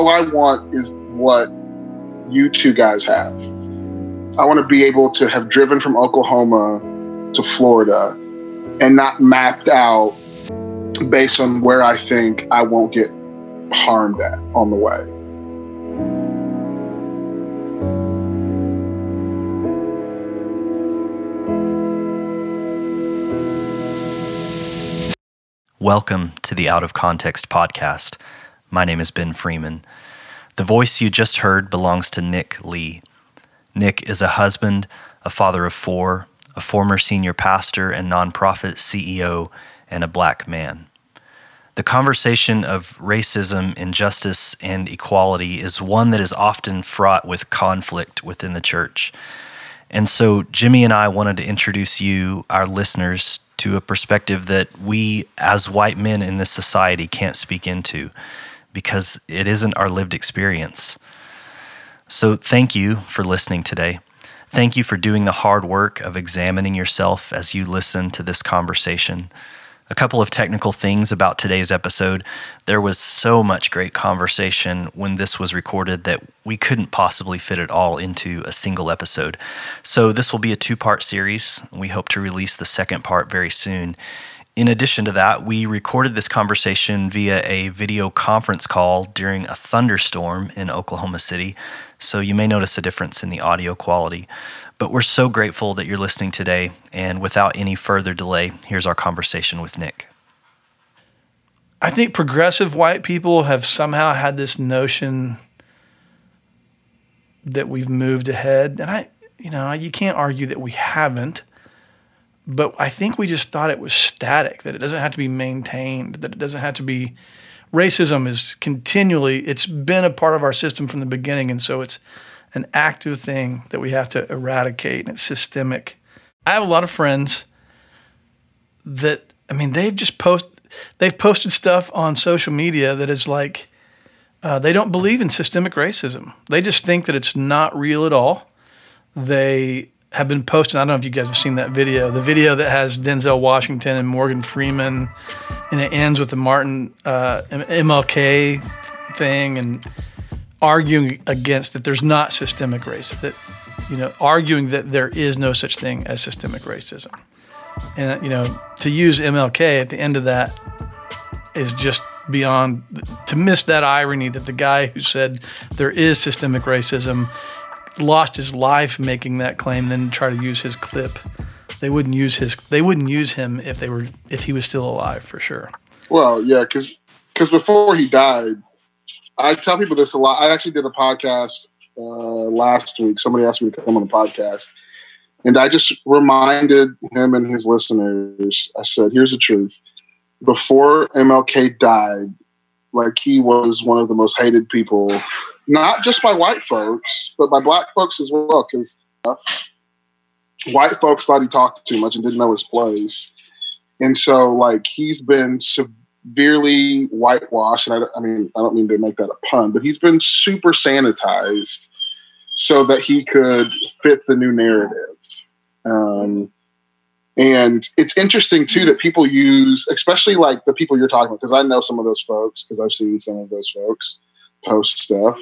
all I want is what you two guys have. I want to be able to have driven from Oklahoma to Florida and not mapped out based on where I think I won't get harmed at on the way. Welcome to the Out of Context podcast. My name is Ben Freeman. The voice you just heard belongs to Nick Lee. Nick is a husband, a father of four, a former senior pastor and nonprofit CEO, and a black man. The conversation of racism, injustice, and equality is one that is often fraught with conflict within the church. And so, Jimmy and I wanted to introduce you, our listeners, to a perspective that we, as white men in this society, can't speak into because it isn't our lived experience. So, thank you for listening today. Thank you for doing the hard work of examining yourself as you listen to this conversation. A couple of technical things about today's episode. There was so much great conversation when this was recorded that we couldn't possibly fit it all into a single episode. So, this will be a two part series. We hope to release the second part very soon. In addition to that, we recorded this conversation via a video conference call during a thunderstorm in Oklahoma City. So, you may notice a difference in the audio quality. But we're so grateful that you're listening today. And without any further delay, here's our conversation with Nick. I think progressive white people have somehow had this notion that we've moved ahead. And I, you know, you can't argue that we haven't. But I think we just thought it was static, that it doesn't have to be maintained, that it doesn't have to be. Racism is continually, it's been a part of our system from the beginning. And so it's an active thing that we have to eradicate, and it's systemic. I have a lot of friends that I mean they've just post they've posted stuff on social media that is like uh, they don't believe in systemic racism. They just think that it's not real at all. They have been posting. I don't know if you guys have seen that video. The video that has Denzel Washington and Morgan Freeman, and it ends with the Martin uh, MLK thing, and arguing against that there's not systemic racism, that you know, arguing that there is no such thing as systemic racism. And you know, to use MLK at the end of that is just beyond to miss that irony that the guy who said there is systemic racism lost his life making that claim then try to use his clip they wouldn't use his they wouldn't use him if they were if he was still alive for sure well yeah because because before he died I tell people this a lot. I actually did a podcast uh, last week. Somebody asked me to come on the podcast, and I just reminded him and his listeners. I said, "Here's the truth: before MLK died, like he was one of the most hated people, not just by white folks, but by black folks as well, because." Uh, white folks thought he talked too much and didn't know his place. And so, like, he's been severely whitewashed, and I, I, mean, I don't mean to make that a pun, but he's been super sanitized so that he could fit the new narrative. Um, and it's interesting too that people use, especially like the people you're talking about, because I know some of those folks because I've seen some of those folks post stuff.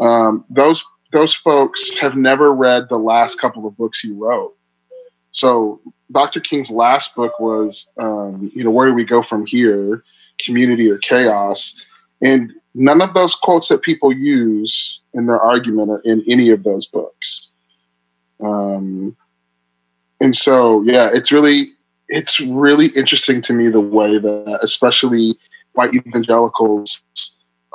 Um, those those folks have never read the last couple of books he wrote. So Dr. King's last book was, um, you know, where do we go from here? Community or chaos? And none of those quotes that people use in their argument are in any of those books. Um, and so, yeah, it's really, it's really interesting to me the way that, especially white evangelicals,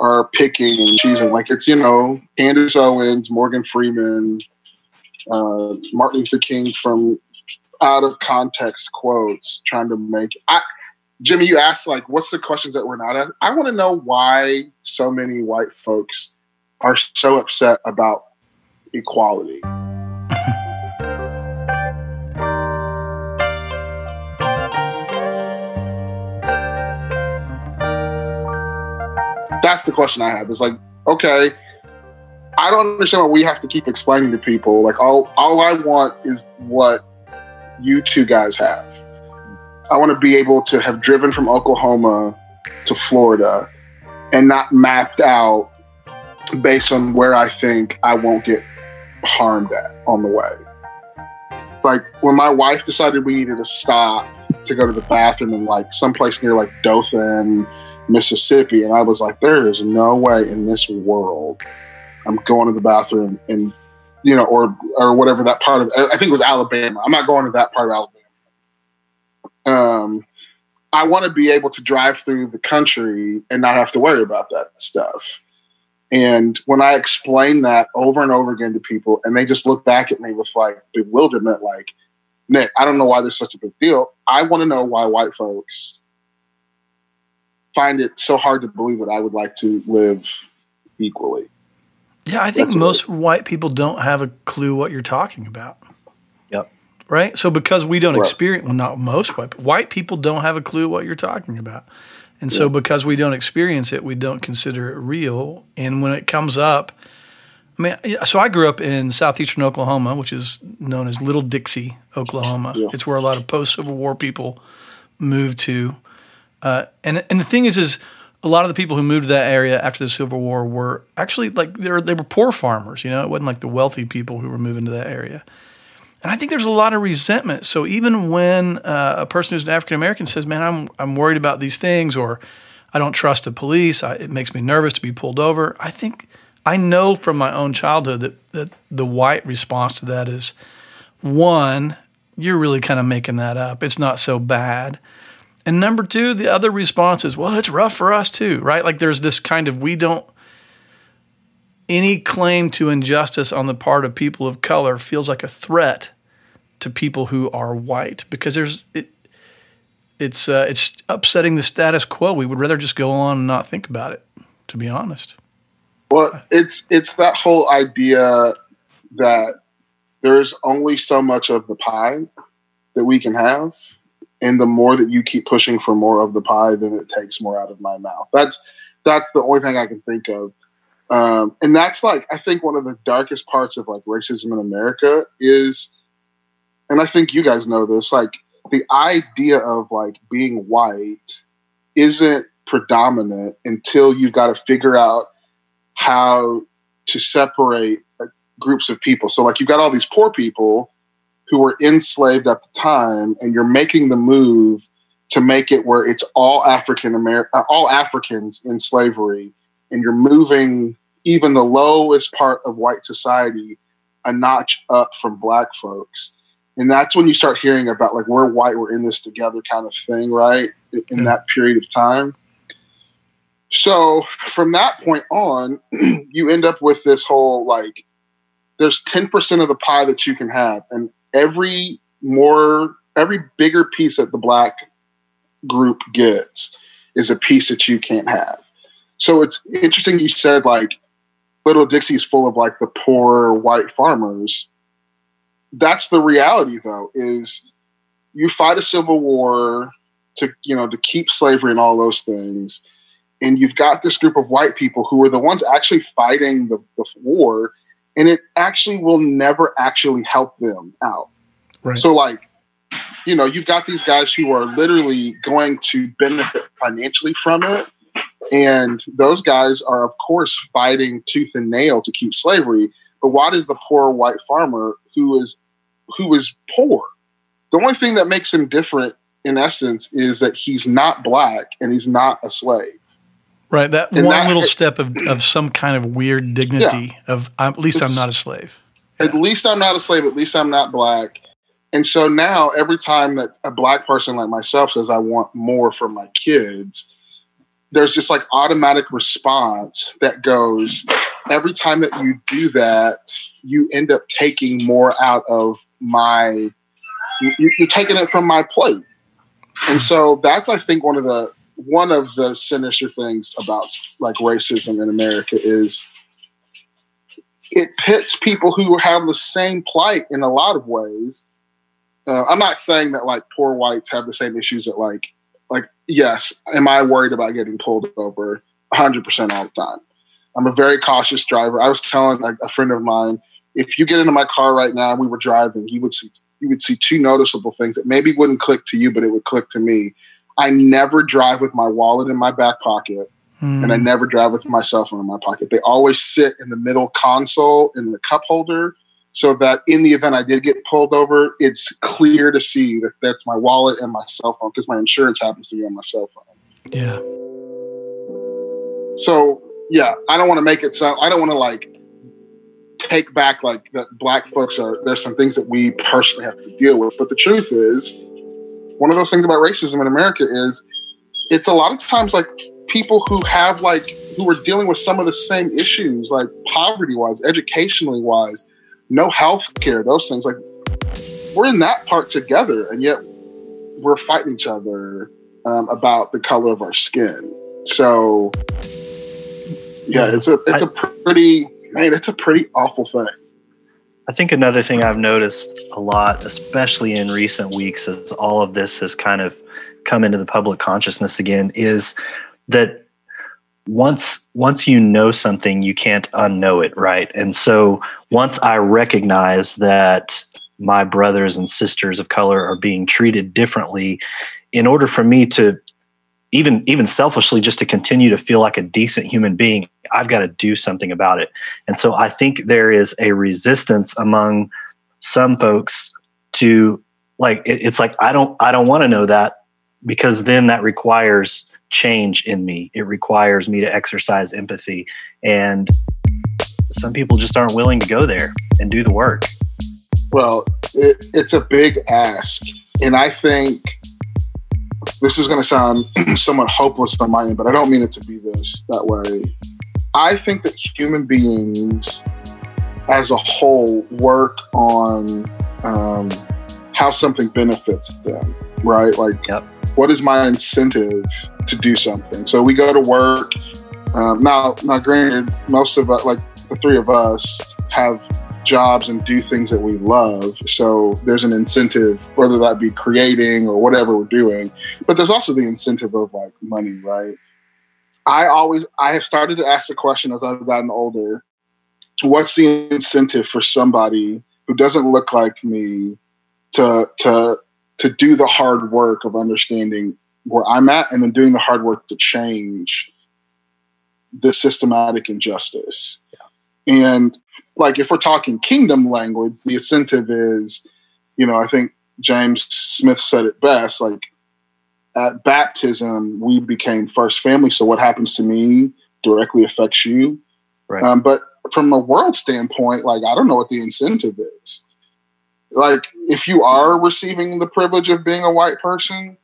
are picking and choosing. Like it's you know Candace Owens, Morgan Freeman, uh, Martin Luther King from out of context quotes trying to make I Jimmy, you asked like what's the questions that we're not at? I want to know why so many white folks are so upset about equality. That's the question I have. It's like, okay, I don't understand why we have to keep explaining to people. Like all all I want is what you two guys have. I want to be able to have driven from Oklahoma to Florida and not mapped out based on where I think I won't get harmed at on the way. Like when my wife decided we needed to stop to go to the bathroom in like someplace near like Dothan, Mississippi, and I was like, there is no way in this world I'm going to the bathroom in you know, or or whatever that part of I think it was Alabama. I'm not going to that part of Alabama. Um, I want to be able to drive through the country and not have to worry about that stuff. And when I explain that over and over again to people, and they just look back at me with like bewilderment, like, Nick, I don't know why this is such a big deal. I want to know why white folks find it so hard to believe that I would like to live equally. Yeah, I think That's most white people don't have a clue what you're talking about. Yep. Right? So because we don't right. experience well not most white white people don't have a clue what you're talking about. And so because we don't experience it, we don't consider it real. And when it comes up, I mean, so I grew up in southeastern Oklahoma, which is known as Little Dixie, Oklahoma. Yeah. It's where a lot of post Civil War people moved to. Uh, and and the thing is, is a lot of the people who moved to that area after the Civil War were actually like they were, they were poor farmers. You know, it wasn't like the wealthy people who were moving to that area. And I think there's a lot of resentment. So even when uh, a person who's an African American says, "Man, I'm I'm worried about these things," or "I don't trust the police," I, it makes me nervous to be pulled over. I think I know from my own childhood that that the white response to that is one, you're really kind of making that up. It's not so bad. And number two, the other response is, well, it's rough for us too, right? Like there's this kind of we don't any claim to injustice on the part of people of color feels like a threat to people who are white because there's it, it's uh, it's upsetting the status quo. We would rather just go on and not think about it, to be honest. Well, it's it's that whole idea that there's only so much of the pie that we can have and the more that you keep pushing for more of the pie, then it takes more out of my mouth. That's that's the only thing I can think of. Um, and that's like I think one of the darkest parts of like racism in America is, and I think you guys know this, like the idea of like being white isn't predominant until you've got to figure out how to separate like, groups of people. So like you've got all these poor people who were enslaved at the time, and you're making the move to make it where it's all African American, uh, all Africans in slavery, and you're moving even the lowest part of white society a notch up from black folks. And that's when you start hearing about like we're white, we're in this together kind of thing, right? In mm-hmm. that period of time. So from that point on, you end up with this whole like there's 10% of the pie that you can have. And every more every bigger piece that the black group gets is a piece that you can't have. So it's interesting you said like Little Dixie is full of like the poor white farmers. That's the reality though, is you fight a civil war to you know to keep slavery and all those things. And you've got this group of white people who are the ones actually fighting the, the war and it actually will never actually help them out. Right. So, like, you know, you've got these guys who are literally going to benefit financially from it. And those guys are, of course, fighting tooth and nail to keep slavery. But why does the poor white farmer who is who is poor? The only thing that makes him different, in essence, is that he's not black and he's not a slave. Right. That and one that, little step of, of some kind of weird dignity yeah, of at least I'm not a slave. Yeah. At least I'm not a slave. At least I'm not black. And so now every time that a black person like myself says I want more for my kids, there's just like automatic response that goes every time that you do that, you end up taking more out of my you're taking it from my plate. And so that's I think one of the one of the sinister things about like racism in America is it pits people who have the same plight in a lot of ways. Uh, I'm not saying that like poor whites have the same issues that like like yes, am I worried about getting pulled over 100 percent all the time? I'm a very cautious driver. I was telling like, a friend of mine, if you get into my car right now, we were driving, he would see you would see two noticeable things that maybe wouldn't click to you, but it would click to me I never drive with my wallet in my back pocket. mm. and I never drive with my cell phone in my pocket. They always sit in the middle console in the cup holder so that in the event I did get pulled over, it's clear to see that that's my wallet and my cell phone because my insurance happens to be on my cell phone. Yeah. So yeah, I don't want to make it sound. I don't want to like take back like that. Black folks are there's some things that we personally have to deal with, but the truth is, one of those things about racism in America is it's a lot of times like people who have like who are dealing with some of the same issues, like poverty wise, educationally wise, no health care, those things. Like we're in that part together, and yet we're fighting each other um, about the color of our skin. So yeah, it's a it's I, a pretty man, it's a pretty awful thing. I think another thing I've noticed a lot, especially in recent weeks, as all of this has kind of come into the public consciousness again, is that once once you know something, you can't unknow it, right? And so once I recognize that my brothers and sisters of color are being treated differently, in order for me to even even selfishly just to continue to feel like a decent human being i've got to do something about it. And so i think there is a resistance among some folks to like it, it's like i don't i don't want to know that because then that requires change in me. It requires me to exercise empathy. And some people just aren't willing to go there and do the work. Well it, it's a big ask. And i think this is going to sound somewhat hopeless on my end, but I don't mean it to be this that way. I think that human beings as a whole work on um, how something benefits them, right? Like, yep. what is my incentive to do something? So we go to work. Um, now, now, granted, most of us, like the three of us, have jobs and do things that we love. So there's an incentive, whether that be creating or whatever we're doing. But there's also the incentive of like money, right? I always I have started to ask the question as I've gotten older, what's the incentive for somebody who doesn't look like me to to to do the hard work of understanding where I'm at and then doing the hard work to change the systematic injustice. Yeah. And like if we're talking kingdom language, the incentive is, you know, I think James Smith said it best, like at baptism, we became first family. So what happens to me directly affects you. Right. Um, but from a world standpoint, like I don't know what the incentive is. Like if you are receiving the privilege of being a white person,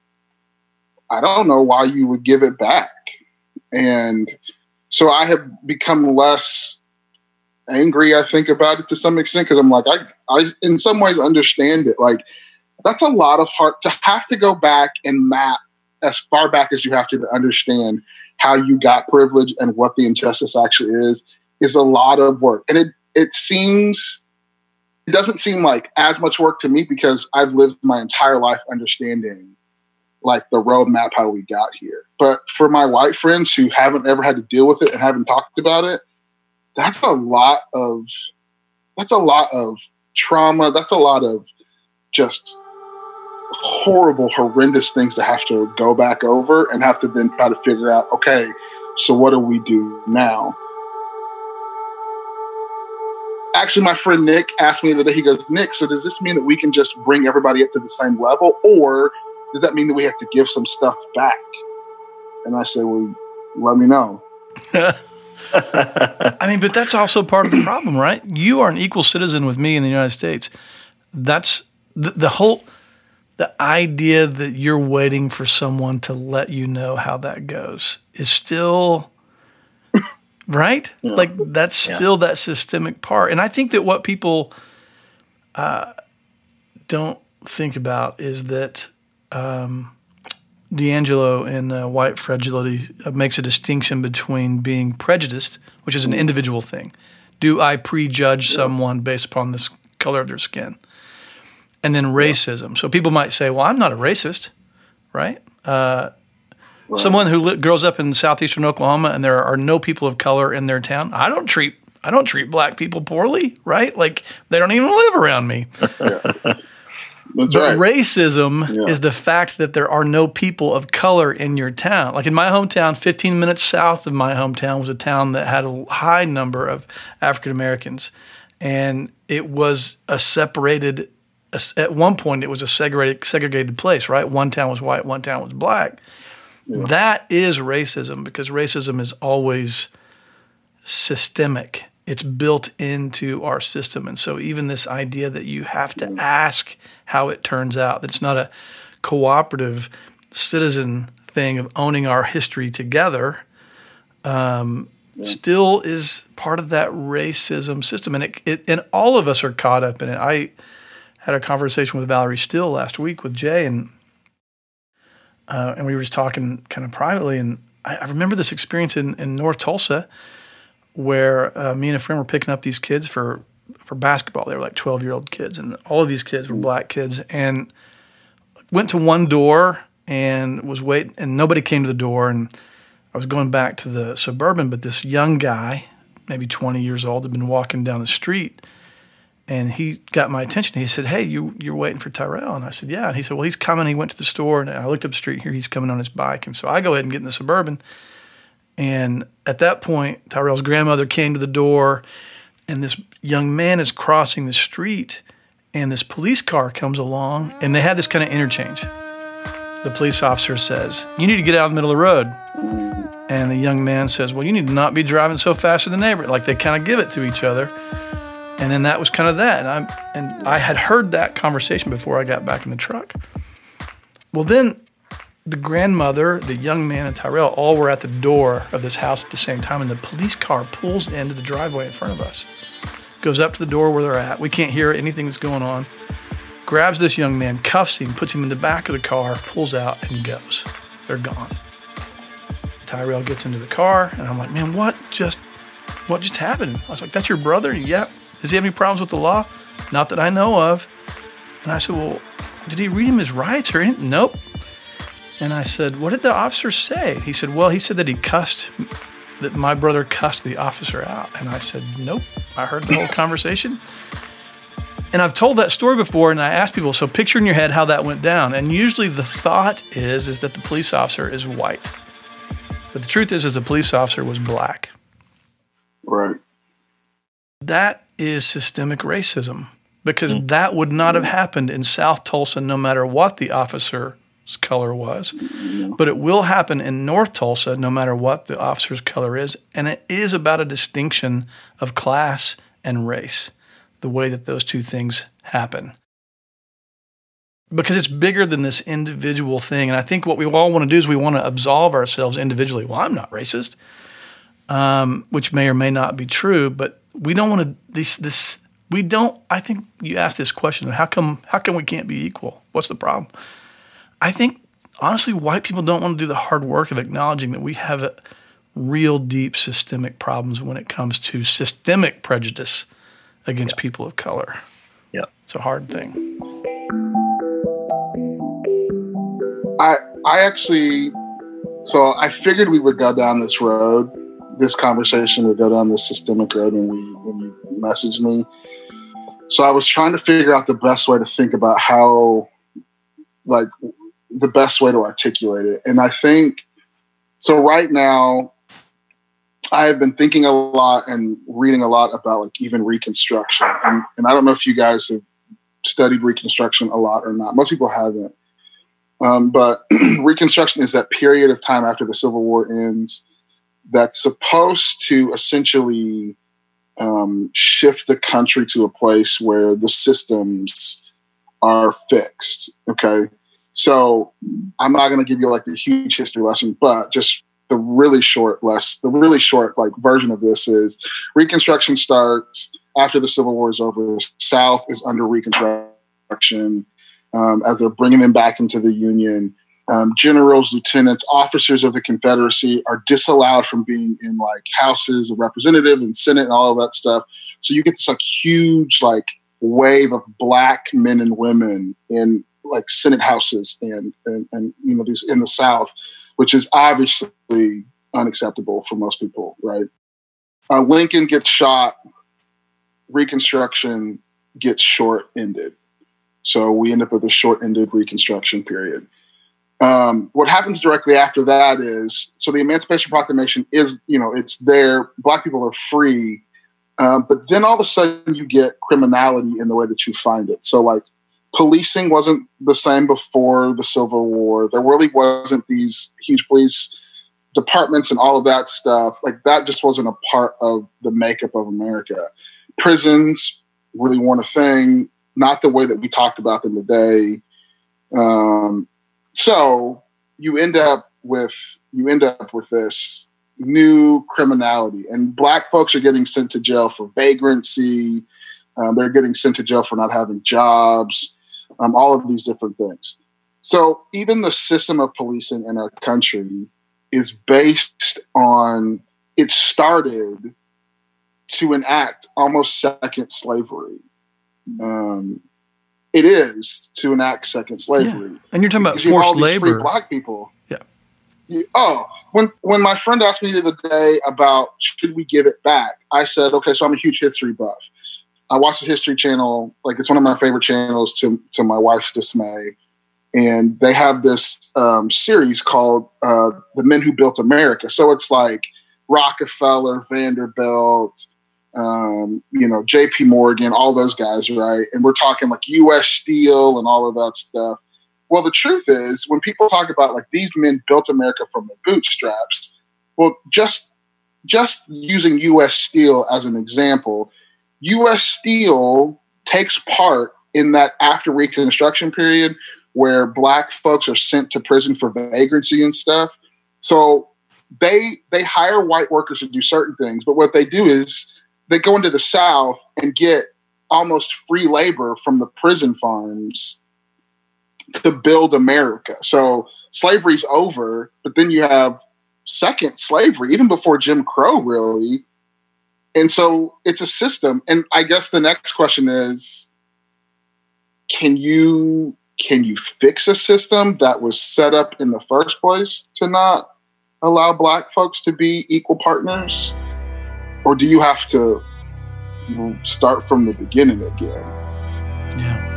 I don't know why you would give it back. And so I have become less angry. I think about it to some extent because I'm like, I, I, in some ways, understand it. Like, that's a lot of heart to have to go back and map as far back as you have to to understand how you got privilege and what the injustice actually is. Is a lot of work, and it it seems it doesn't seem like as much work to me because I've lived my entire life understanding like the roadmap how we got here. But for my white friends who haven't ever had to deal with it and haven't talked about it, that's a lot of that's a lot of trauma. That's a lot of just horrible, horrendous things to have to go back over and have to then try to figure out, okay, so what do we do now? Actually, my friend Nick asked me the other day, he goes, Nick, so does this mean that we can just bring everybody up to the same level? Or does that mean that we have to give some stuff back? And I said, well, let me know. I mean, but that's also part of the problem, right? You are an equal citizen with me in the United States. That's the, the whole the idea that you're waiting for someone to let you know how that goes is still right. Yeah. Like that's still yeah. that systemic part, and I think that what people uh, don't think about is that. Um, DiAngelo in uh, White Fragility uh, makes a distinction between being prejudiced, which is an individual thing. Do I prejudge yeah. someone based upon the color of their skin? And then racism. Yeah. So people might say, well, I'm not a racist, right? Uh, right. Someone who li- grows up in southeastern Oklahoma and there are no people of color in their town, I don't treat I don't treat black people poorly, right? Like they don't even live around me. That's but right. racism Yeah. is the fact that there are no people of color in your town. Like in my hometown, 15 minutes south of my hometown was a town that had a high number of African Americans. And it was a separated, at one point, it was a segregated, segregated place, right? One town was white, one town was black. That is racism because racism is always systemic. It's built into our system. And so, even this idea that you have to ask how it turns out, that it's not a cooperative citizen thing of owning our history together, um, still is part of that racism system. And, it, it, and all of us are caught up in it. I had a conversation with Valerie Still last week with Jay, and uh, and we were just talking kind of privately. And I, I remember this experience in, in North Tulsa where uh, me and a friend were picking up these kids for for basketball. They were like twelve year old kids, and all of these kids were black kids. And went to one door and was waiting, and nobody came to the door. And I was going back to the suburban, but this young guy, maybe twenty years old, had been walking down the street. And he got my attention. He said, "Hey, you you're waiting for Tyrell?" And I said, "Yeah." And he said, "Well, he's coming." He went to the store, and I looked up the street here. He's coming on his bike, and so I go ahead and get in the suburban. And at that point, Tyrell's grandmother came to the door, and this young man is crossing the street, and this police car comes along, and they had this kind of interchange. The police officer says, You need to get out in the middle of the road. And the young man says, Well, you need to not be driving so fast in the neighborhood. Like they kind of give it to each other. And then that was kind of that. And, I'm, and I had heard that conversation before I got back in the truck. Well, then the grandmother, the young man, and Tyrell all were at the door of this house at the same time, and the police car pulls into the driveway in front of us. Goes up to the door where they're at. We can't hear anything that's going on. Grabs this young man, cuffs him, puts him in the back of the car, pulls out, and goes. They're gone. Tyrell gets into the car, and I'm like, man, what just what just happened? I was like, that's your brother? Yeah. Does he have any problems with the law? Not that I know of. And I said, well, did he read him his rights or anything? Nope. And I said, What did the officer say? He said, Well, he said that he cussed, that my brother cussed the officer out. And I said, Nope. I heard the whole conversation. And I've told that story before, and I asked people, so picture in your head how that went down. And usually the thought is, is that the police officer is white. But the truth is, is the police officer was black. Right. That is systemic racism because that would not have happened in South Tulsa no matter what the officer's color was. But it will happen in North Tulsa no matter what the officer's color is. And it is about a distinction of class and race, the way that those two things happen. Because it's bigger than this individual thing. And I think what we all want to do is we want to absolve ourselves individually. Well, I'm not racist um, which may or may not be true, but we don't want to this this we don't I think you asked this question, how come how come we can't be equal? What's the problem? I think honestly white people don't want to do the hard work of acknowledging that we have a real deep systemic problems when it comes to systemic prejudice against people of color. Yeah. It's a hard thing. I I actually so I figured we would go down this road. This conversation would go down this systemic road when we when you messaged me. So I was trying to figure out the best way to think about how like the best way to articulate it. And I think so right now I have been thinking a lot and reading a lot about like even reconstruction. And, and I don't know if you guys have studied reconstruction a lot or not. Most people haven't. Um, but Reconstruction is that period of time after the Civil War ends that's supposed to essentially um, shift the country to a place where the systems are fixed. Okay. So I'm not going to give you like the huge history lesson, but just the really short less the really short like version of this is Reconstruction starts after the Civil War is over. South is under Reconstruction um, as they're bringing them back into the Union. Um, generals, lieutenants, officers of the Confederacy are disallowed from being in like houses of representative and Senate and all of that stuff. So you get this like huge like wave of black men and women in like Senate houses and and, and you know these in the South, which is obviously unacceptable for most people, right? Uh, Lincoln gets shot. Reconstruction gets short ended. So we end up with a short-ended Reconstruction period. Um, what happens directly after that is so the Emancipation Proclamation is, you know, it's there. Black people are free, um, but then all of a sudden you get criminality in the way that you find it. So like policing wasn't the same before the Civil War. There really wasn't these huge police departments and all of that stuff. Like that just wasn't a part of the makeup of America. Prisons really weren't a thing, not the way that we talked about them today. Um, so you end up with you end up with this new criminality, and black folks are getting sent to jail for vagrancy. Um, they're getting sent to jail for not having jobs. Um, all of these different things. So even the system of policing in our country is based on it started to enact almost second slavery. Um, it is to enact second slavery. Yeah. And you're talking about forced labor. black people. Yeah. Oh, when when my friend asked me the other day about should we give it back, I said, okay, so I'm a huge history buff. I watch the History Channel, like it's one of my favorite channels to to my wife's dismay, and they have this um, series called uh, "The Men Who Built America." So it's like Rockefeller, Vanderbilt, um, you know, J.P. Morgan, all those guys, right? And we're talking like U.S. Steel and all of that stuff. Well, the truth is, when people talk about like these men built America from the bootstraps, well, just just using U.S. Steel as an example, U.S. Steel takes part in that after Reconstruction period where black folks are sent to prison for vagrancy and stuff. So they they hire white workers to do certain things, but what they do is they go into the South and get almost free labor from the prison farms to build America. So slavery's over, but then you have second slavery, even before Jim Crow, really. And so it's a system. And I guess the next question is can you can you fix a system that was set up in the first place to not allow black folks to be equal partners? Or do you have to start from the beginning again? Yeah.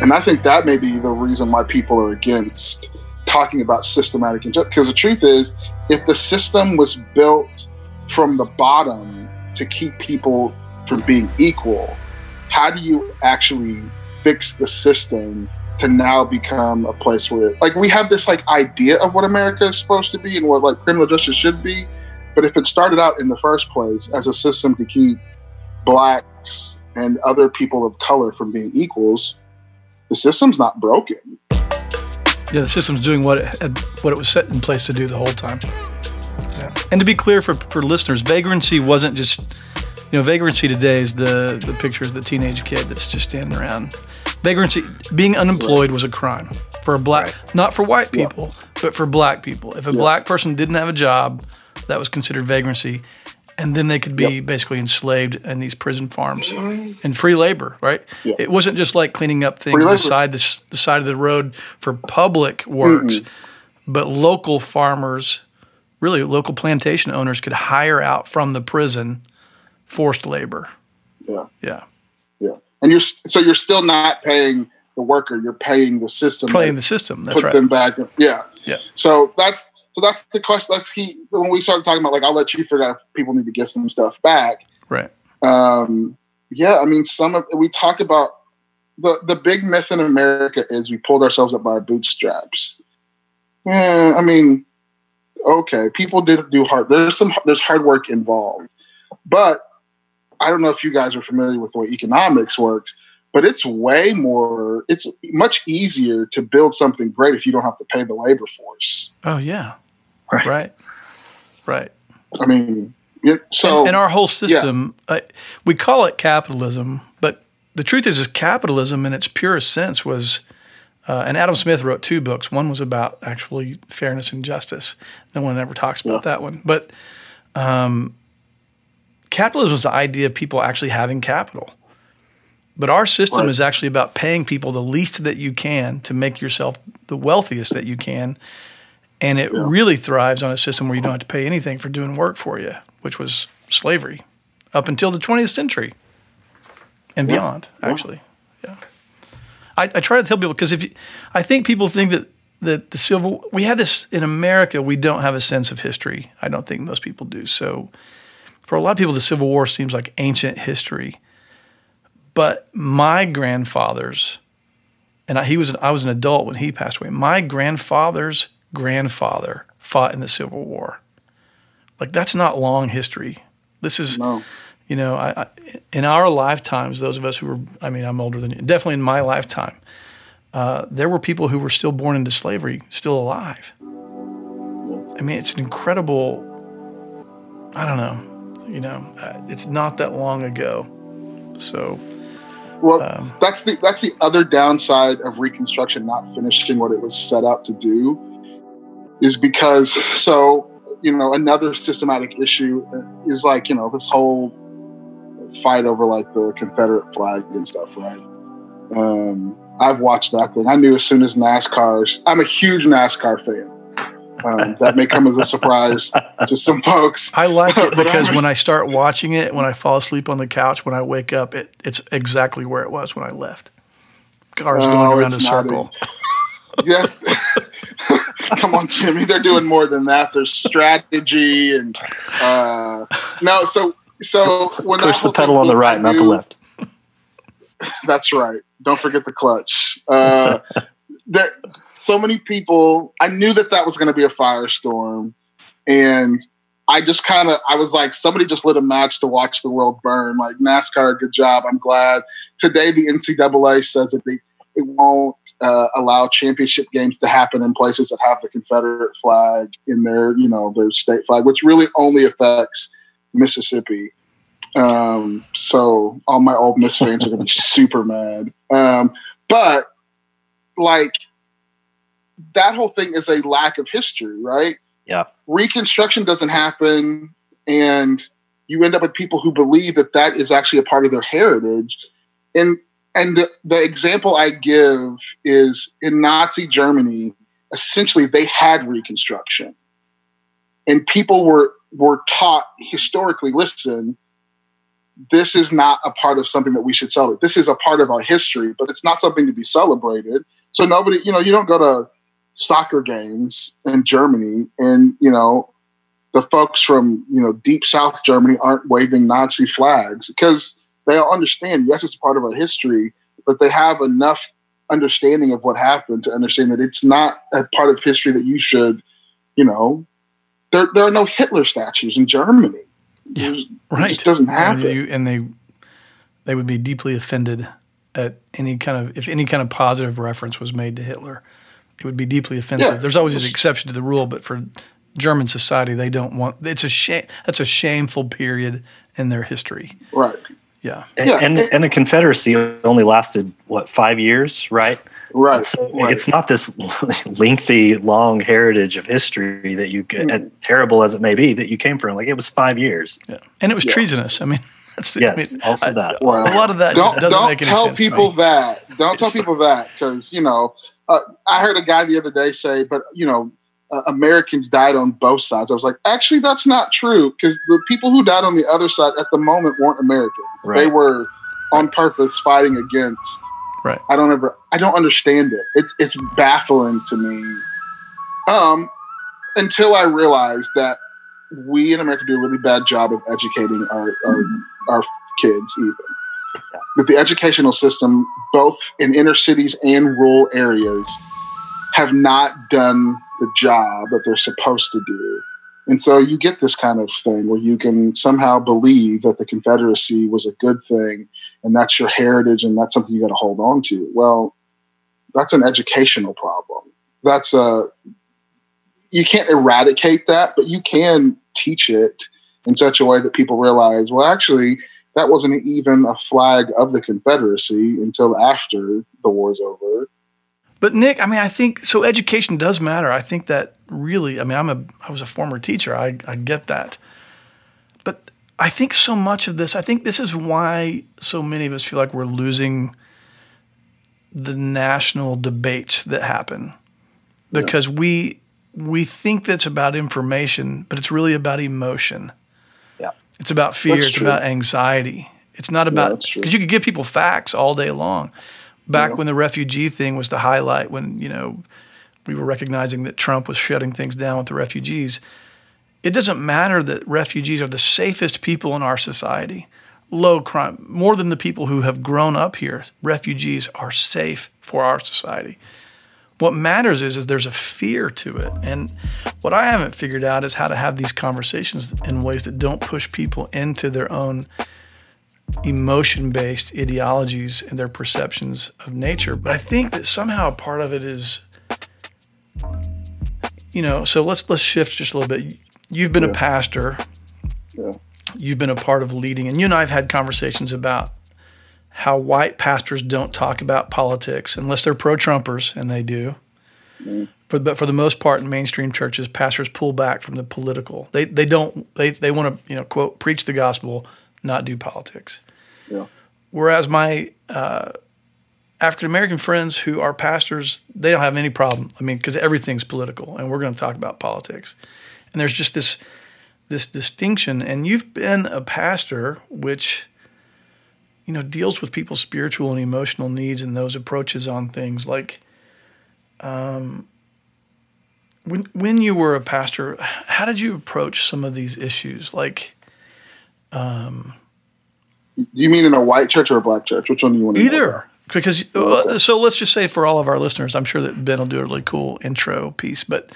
And I think that may be the reason why people are against talking about systematic injustice. Because the truth is, if the system was built from the bottom to keep people from being equal, how do you actually fix the system to now become a place where, like, we have this like idea of what America is supposed to be and what like criminal justice should be, but if it started out in the first place as a system to keep blacks and other people of color from being equals, the system's not broken. Yeah, the system's doing what it had, what it was set in place to do the whole time. Yeah. And to be clear for, for listeners, vagrancy wasn't just you know, vagrancy today is the the pictures of the teenage kid that's just standing around. Vagrancy, being unemployed, right. was a crime for a black, right. not for white people, yeah. but for black people. If a yeah. black person didn't have a job, that was considered vagrancy. And then they could be yep. basically enslaved in these prison farms and free labor, right? Yep. It wasn't just like cleaning up things beside the, the, side of the road for public works, mm-hmm. but local farmers, really local plantation owners, could hire out from the prison forced labor. Yeah. Yeah. Yeah. And you're so you're still not paying the worker, you're paying the system. Paying the system. That's right, put right. them back. Yeah. Yeah. So that's so that's the question. That's he when we started talking about like I'll let you figure out if people need to give some stuff back. Right. Um, yeah, I mean some of we talk about the the big myth in America is we pulled ourselves up by our bootstraps. Yeah, I mean, okay, people did do hard. There's some there's hard work involved, but I don't know if you guys are familiar with the way economics works, but it's way more. It's much easier to build something great if you don't have to pay the labor force. Oh yeah, Right. Right. Right. I mean, so and, and our whole system, yeah. uh, we call it capitalism, but the truth is, is capitalism in its purest sense was. Uh, and Adam Smith wrote two books. One was about actually fairness and justice. No one ever talks about yeah. that one. But um, capitalism is the idea of people actually having capital. But our system right. is actually about paying people the least that you can to make yourself the wealthiest that you can and it yeah. really thrives on a system where you don't have to pay anything for doing work for you, which was slavery up until the 20th century. and beyond. Actually, yeah. I, I try to tell people because if you, I think people think that that the civil we have this in America we don't have a sense of history. I don't think most people do. So for a lot of people, the Civil War seems like ancient history. But my grandfather's, and I, he was I was an adult when he passed away. My grandfather's grandfather fought in the Civil War. Like that's not long history. This is, No. you know, I, I, in our lifetimes, those of us who were, I mean, I'm older than you, definitely in my lifetime, uh, there were people who were still born into slavery, still alive. I mean, it's an incredible. I don't know, you know, uh, it's not that long ago, so Well, Um, that's the that's the other downside of Reconstruction not finishing what it was set out to do, is because so you know another systematic issue is like you know this whole fight over like the Confederate flag and stuff, right? Um, I've watched that thing. I knew as soon as NASCAR's. I'm a huge NASCAR fan. Um, that may come as a surprise to some folks. I like it because when I start watching it, when I fall asleep on the couch, when I wake up, it, it's exactly where it was when I left. Cars Oh, going around a circle. yes. Come on, Jimmy. They're doing more than that. There's strategy and uh, no. So so when that Push the pedal on the right, not the left. That's right. Don't forget the clutch. Uh, there, so many people. I knew that that was going to be a firestorm, and I just kind of I was like, somebody just lit a match to watch the world burn. Like NASCAR, good job. I'm glad. Today, the NCAA says that they it won't uh, allow championship games to happen in places that have the Confederate flag in their you know their state flag, which really only affects Mississippi. Um, so all my Ole Miss fans are gonna be super mad. Um, but like that whole thing is a lack of history, right? Yeah. Reconstruction doesn't happen, and you end up with people who believe that that is actually a part of their heritage. And and the, the example I give is in Nazi Germany, essentially they had Reconstruction, and people were were taught historically. Listen, this is not a part of something that we should celebrate. This is a part of our history, but it's not something to be celebrated. So nobody, you know, you don't go to soccer games in Germany and, you know, the folks from, you know, deep South Germany aren't waving Nazi flags because they all understand, yes, it's part of our history, but they have enough understanding of what happened to understand that it's not a part of history that you should, you know, there, there are no Hitler statues in Germany. There's- right. It just doesn't And, happen. you, and they they would be deeply offended at any kind of if any kind of positive reference was made to Hitler. It would be deeply offensive. Yeah. There's always an exception to the rule, but for German society, they don't want. It's a shame. That's a shameful period in their history. Right. Yeah. And, Yeah, and, and the Confederacy only lasted what five years, right? Right. So right. it's not this lengthy, long heritage of history that you, Mm. terrible as it may be, that you came from. Like it was five years. Yeah. And it was Yeah. treasonous. I mean, that's the, Yes, I mean, also I- that. Well, a lot of that don't doesn't don't make any tell sense to people me. that. Don't tell people that because you know uh, I heard a guy the other day say, but you know. Uh, Americans died on both sides. I was like, actually, that's not true because the people who died on the other side at the moment weren't Americans. They were on purpose fighting against. Right. I don't ever. I don't understand it. It's it's baffling to me. Um, until I realized that we in America do a really bad job of educating our our, our kids, even that the educational system, both in inner cities and rural areas, have not done the job that they're supposed to do. And so you get this kind of thing where you can somehow believe that the Confederacy was a good thing and that's your heritage and that's something you got to hold on to. Well, that's an educational problem. That's a you can't eradicate that, but you can teach it in such a way that people realize, well, actually, that wasn't even a flag of the Confederacy until after the war's over. But Nick, I mean, I think so. Education does matter. I think that really. I mean, I'm a I was a former teacher. I I get that, but I think so much of this. I think this is why so many of us feel like we're losing the national debates that happen because we we think that's about information, but it's really about emotion. Yeah. It's about fear. That's it's true. about anxiety. It's not about because you could give people facts all day long. Back yeah. when the refugee thing was the highlight, when you know we were recognizing that Trump was shutting things down with the refugees. It doesn't matter that refugees are the safest people in our society. Low crime, more than the people who have grown up here. Refugees are safe for our society. What matters is, is there's a fear to it. And what I haven't figured out is how to have these conversations in ways that don't push people into their own emotion based ideologies and their perceptions of nature. But I think that somehow part of it is, you know, so let's let's shift just a little bit. You've been yeah. a pastor. Yeah. You've been a part of leading, and you and I have had conversations about how white pastors don't talk about politics unless they're pro Trumpers, and they do. Mm-hmm. For, but for the most part, in mainstream churches, pastors pull back from the political. They they don't they they want to you know quote preach the gospel, not do politics. Yeah. Whereas my uh, African American friends who are pastors, they don't have any problem. I mean, because everything's political, and we're going to talk about politics. And there's just this this distinction. And you've been a pastor, which you know, deals with people's spiritual and emotional needs and those approaches on things. Like, um, when when you were a pastor, how did you approach some of these issues? Like, um, you mean in a white church or a black church? Which one do you want? to Either, because uh, so let's just say for all of our listeners, I'm sure that Ben will do a really cool intro piece, but.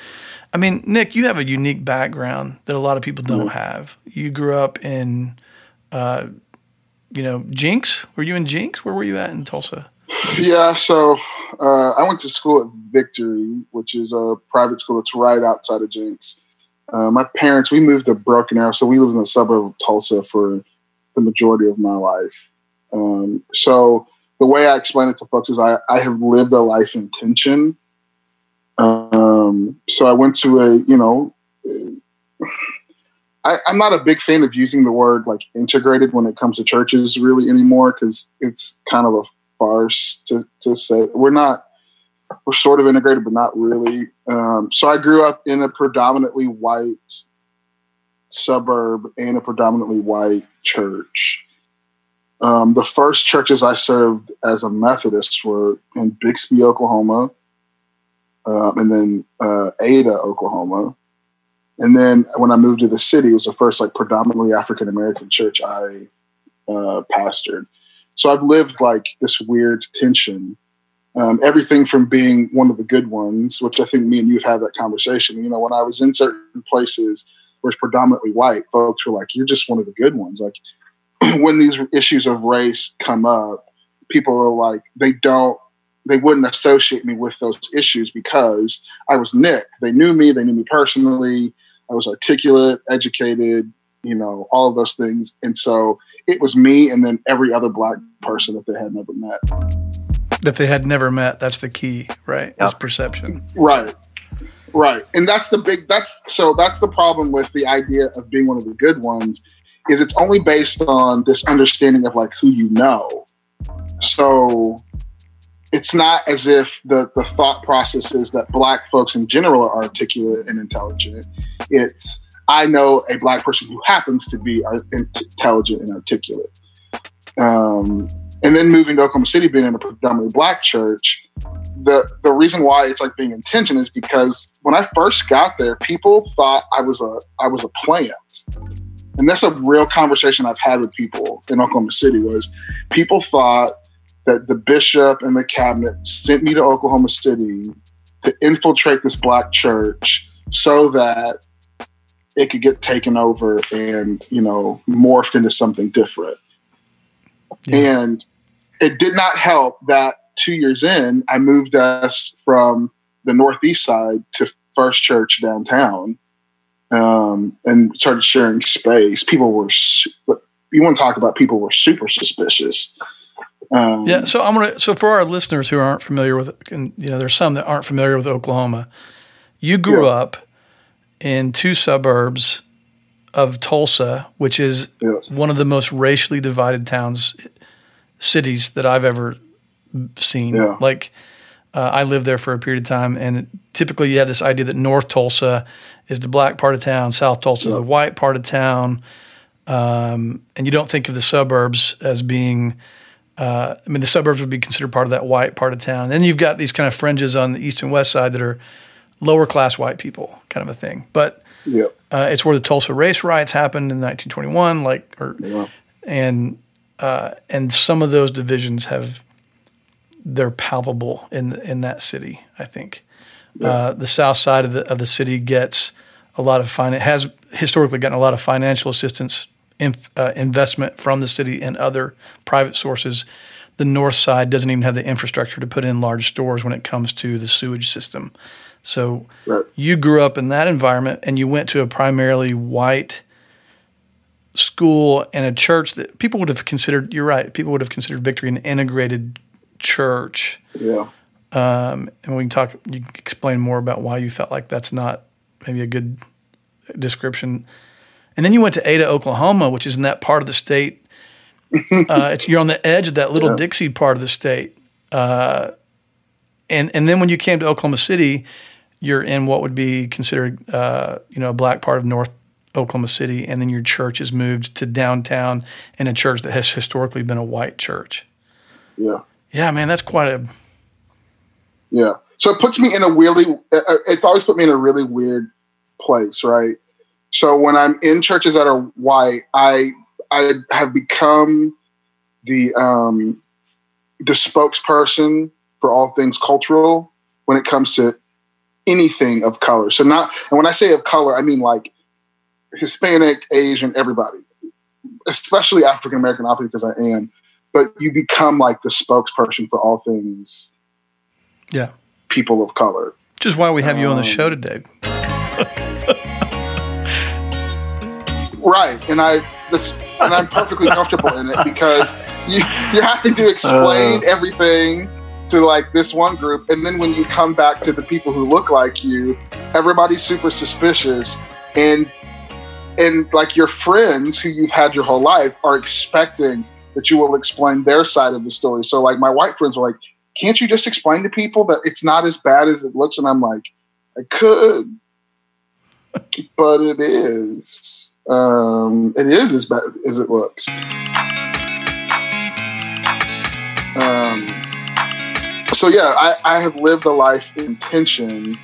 I mean, Nick, you have a unique background that a lot of people don't mm-hmm. have. You grew up in uh, you know, Jenks. Were you in Jenks? Where were you at in Tulsa? Yeah, so uh, I went to school at Victory, which is a private school that's right outside of Jenks. Uh, my parents, we moved to Broken Arrow, so we lived in the suburb of Tulsa for the majority of my life. Um, so the way I explain it to folks is I, I have lived a life in tension. Um, so I went to a, you know, I, am not a big fan of using the word like integrated when it comes to churches really anymore because it's kind of a farce to, to say we're not we're sort of integrated but not really um, so i grew up in a predominantly white suburb and a predominantly white church um, the first churches i served as a methodist were in bixby oklahoma um, and then uh, ada oklahoma and then when I moved to the city, it was the first like predominantly African American church I uh, pastored. So I've lived like this weird tension. Um, everything from being one of the good ones, which I think me and you've had that conversation. You know, when I was in certain places where it's predominantly white, folks were like, "You're just one of the good ones." Like when these issues of race come up, people are like, they don't they wouldn't associate me with those issues because I was Nick. They knew me, they knew me personally. I was articulate, educated, you know, all of those things. And so it was me and then every other black person that they had never met. That they had never met. That's the key, right? Yep. Is perception. Right. Right. And that's the big that's so that's the problem with the idea of being one of the good ones is it's only based on this understanding of like who you know. So it's not as if the, the thought process is that black folks in general are articulate and intelligent. It's I know a black person who happens to be intelligent and articulate. Um, and then moving to Oklahoma City, being in a predominantly black church, the the reason why it's like being intention is because when I first got there, people thought I was a I was a plant. And that's a real conversation I've had with people in Oklahoma City was people thought that the bishop and the cabinet sent me to Oklahoma City to infiltrate this black church so that it could get taken over and, you know, morphed into something different. Yeah. And it did not help that two years in, I moved us from the Northeast side to First Church downtown um, and started sharing space. People were, you want to talk about people were super suspicious. Um, yeah, so I'm gonna. So for our listeners who aren't familiar with, and you know, there's some that aren't familiar with Oklahoma. You grew yeah. up in two suburbs of Tulsa, which is yes. one of the most racially divided towns, cities that I've ever seen. Yeah. Like, uh, I lived there for a period of time, and typically you have this idea that North Tulsa is the black part of town, South Tulsa yeah. is the white part of town. Um, and you don't think of the suburbs as being, uh, I mean, the suburbs would be considered part of that white part of town. Then you've got these kind of fringes on the east and west side that are lower class white people, kind of a thing. But Yeah. uh, it's where the Tulsa race riots happened in 1921, like, or Yeah. and uh, and some of those divisions have they're palpable in in that city. I think uh, the south side of the of the city gets a lot of fin- has historically gotten a lot of financial assistance, inf- uh, investment from the city and other private sources. The north side doesn't even have the infrastructure to put in large stores when it comes to the sewage system. So Right. you grew up in that environment and you went to a primarily white school and a church that people would have considered you're right people would have considered victory an integrated church Yeah. um, and we can talk you can explain more about why you felt like that's not maybe a good description and then you went to ada oklahoma which is in that part of the state uh, it's, you're on the edge of that little Yeah. dixie part of the state uh, and and then when you came to oklahoma city you're in what would be considered uh, you know a black part of north Oklahoma City, and then your church has moved to downtown in a church that has historically been a white church. Yeah. Yeah, man, that's quite a Yeah. So it puts me in a really, uh, uh, it's always put me in a really weird place, right? So when I'm in churches that are white, I I have become the um, the spokesperson for all things cultural when it comes to anything of color. So not, and when I say of color, I mean like Hispanic, Asian, everybody, especially African American, obviously because I am. But you become like the spokesperson for all things yeah. people of color. Which is why we have you on the Um, show today. Right. And I this and I'm perfectly comfortable in it because you, you're having to explain everything to like this one group. And then when you come back to the people who look like you, everybody's super suspicious. And and like your friends who you've had your whole life are expecting that you will explain their side of the story. So like my white friends were like, can't you just explain to people that it's not as bad as it looks? And I'm like, I could, but it is. Um, it is as bad as it looks. Um, so yeah, I, I have lived a life in tension,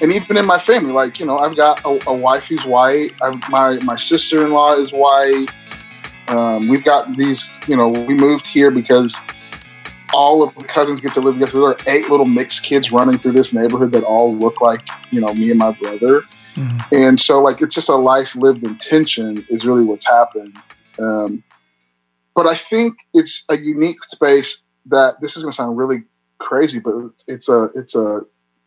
and even in my family, like you know, I've got a, a wife who's white. I've, my my sister in law is white. Um, we've got these, you know, we moved here because all of the cousins get to live together. There are eight little mixed kids running through this neighborhood that all look like, you know, me and my brother. Mhm. And so, like, it's just a life lived in tension is really what's happened. Um, but I think it's a unique space that this is going to sound really crazy, but it's, it's a, it's a,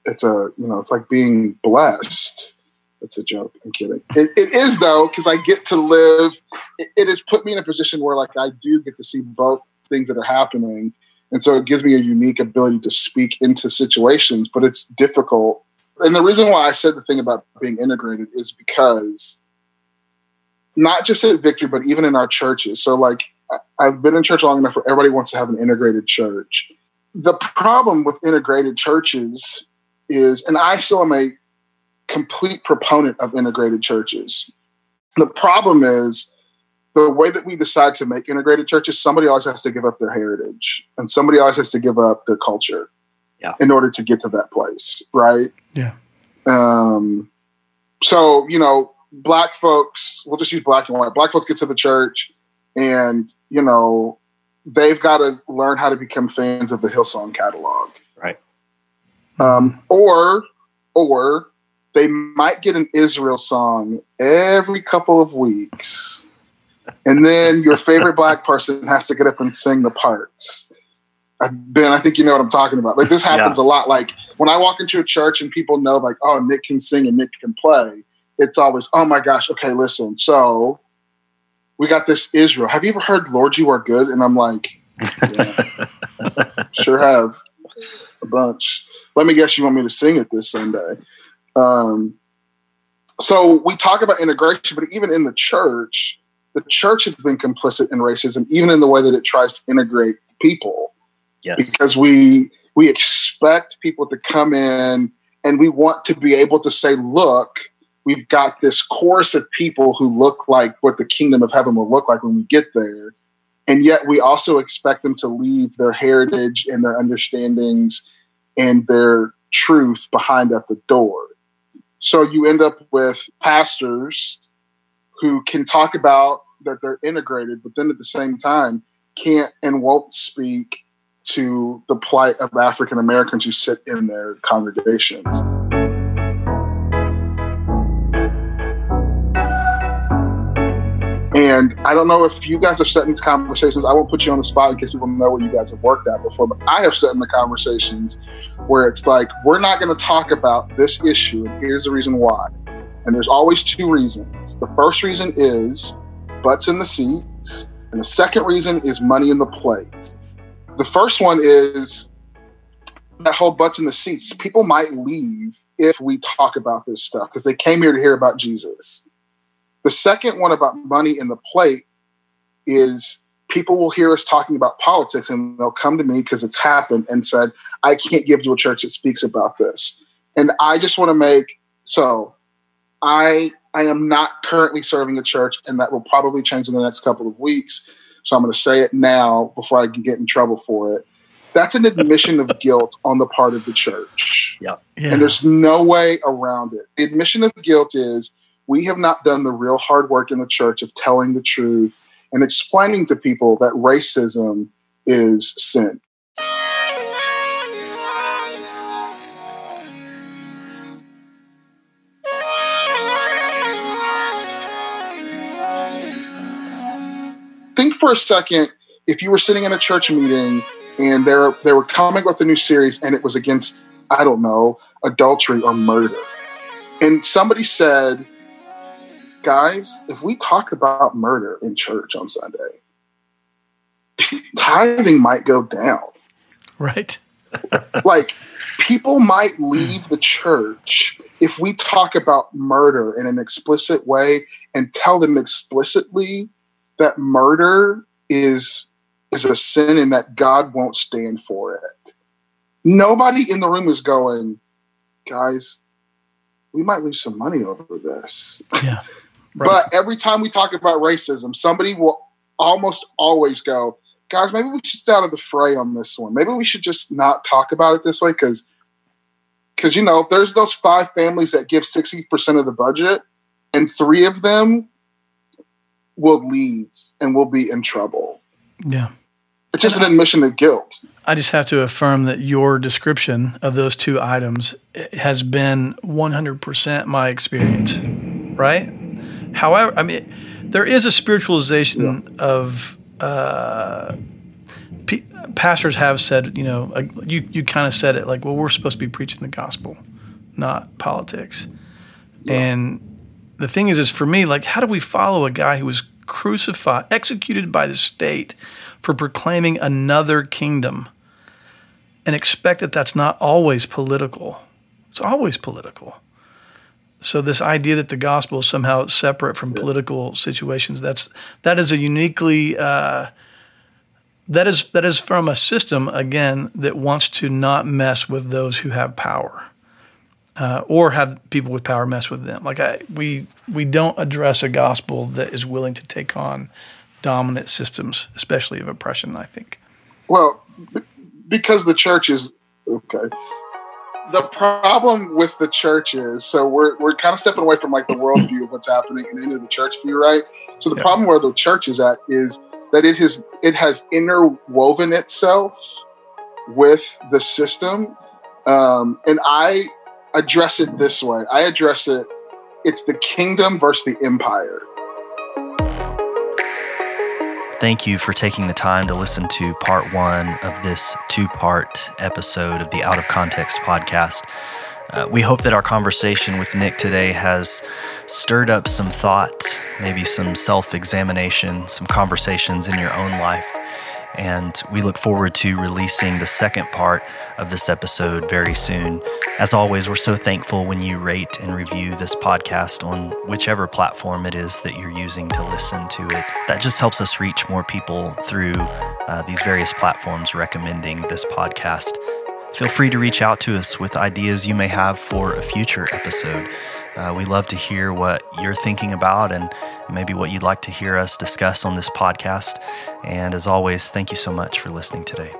it's a, you know, it's like being blessed. It's a joke. I'm kidding. It, it is though, because I get to live. It, it has put me in a position where, like, I do get to see both things that are happening, and so it gives me a unique ability to speak into situations. But it's difficult and the reason why I said the thing about being integrated is because not just at Victory, but even in our churches. So, like, I've been in church long enough where everybody wants to have an integrated church. The problem with integrated churches is, and I still am a complete proponent of integrated churches. The problem is the way that we decide to make integrated churches, somebody always has to give up their heritage and somebody always has to give up their culture Yeah. in order to get to that place, right? Yeah. Um, so, you know, black folks, we'll just use black and white. Black folks get to the church and, you know, they've got to learn how to become fans of the Hillsong catalog. Right. Um, or, or they might get an Israel song every couple of weeks. And then your favorite black person has to get up and sing the parts. Uh, Ben, I think you know what I'm talking about. Like this happens a lot. Like when I walk into a church and people know, like, oh, Nick can sing and Nick can play. It's always, oh my gosh, okay, listen. So we got this Israel. Have you ever heard "Lord, You Are Good"? And I'm like, yeah, sure have a bunch. Let me guess, you want me to sing it this Sunday? Um, so we talk about integration, but even in the church, the church has been complicit in racism, even in the way that it tries to integrate people Yes. because we we expect people to come in and we want to be able to say look we've got this chorus of people who look like what the kingdom of heaven will look like when we get there. And yet we also expect them to leave their heritage and their understandings and their truth behind at the door. So you end up with pastors who can talk about that they're integrated, but then at the same time can't and won't speak to the plight of African Americans who sit in their congregations. And I don't know if you guys have in these conversations. I won't put you on the spot in case people know where you guys have worked at before, but I have set in the conversations where it's like, we're not going to talk about this issue, and here's the reason why. And there's always two reasons. The first reason is butts in the seats, and the second reason is money in the plate. The first one is that whole butts in the seats. People might leave if we talk about this stuff because they came here to hear about Jesus the second one about money in the plate is people will hear us talking about politics and they'll come to me because it's happened and said, I can't give to a church that speaks about this. And I just want to make so I I am not currently serving a church, and that will probably change in the next couple of weeks. So I'm going to say it now before I can get in trouble for it. That's an admission of guilt on the part of the church. Yeah. Yeah. And there's no way around it. The admission of guilt is we have not done the real hard work in the church of telling the truth and explaining to people that racism is sin. Think for a second if you were sitting in a church meeting and they were, they were coming with a new series and it was against, I don't know, adultery or murder. And somebody said, guys, if we talk about murder in church on Sunday, tithing might go down. right. Like, people might leave the church if we talk about murder in an explicit way and tell them explicitly that murder is is a sin and that God won't stand for it. Nobody in the room is going, guys, we might lose some money over this. Yeah. But every time we talk about racism, somebody will almost always go, guys, maybe we should stay out of the fray on this one. Maybe we should just not talk about it this way because because you know, there's those five families that give 60% of the budget, and three of them will leave and will be in trouble. Yeah. It's just an admission of guilt. I just have to affirm that your description of those two items has been 100% my experience, right? However, I mean, there is a spiritualization of uh, p- pastors have said, you know, uh, you you kind of said it like, well, we're supposed to be preaching the gospel, not politics. And the thing is, is for me, like, how do we follow a guy who was crucified, executed by the state for proclaiming another kingdom, and expect that that's not always political? It's always political. So this idea that the gospel is somehow separate from political situations that's that is a uniquely uh, that is that is from a system again that wants to not mess with those who have power uh, or have people with power mess with them. Like I, we we don't address a gospel that is willing to take on dominant systems, especially of oppression. I think. Well, b- because the church is okay. The problem with the church is so we're we're kind of stepping away from like the worldview of what's happening and into the church view, right? So the Yeah. problem where the church is at is that it has it has interwoven itself with the system, um, and I address it this way. I address it. It's the kingdom versus the empire. Thank you for taking the time to listen to part one of this two part episode of the Out of Context podcast. Uh, we hope that our conversation with Nick today has stirred up some thought, maybe some self examination, some conversations in your own life. And we look forward to releasing the second part of this episode very soon. As always, we're so thankful when you rate and review this podcast on whichever platform it is that you're using to listen to it. That just helps us reach more people through uh, these various platforms recommending this podcast. Feel free to reach out to us with ideas you may have for a future episode. Uh, we love to hear what you're thinking about and maybe what you'd like to hear us discuss on this podcast. And as always, thank you so much for listening today.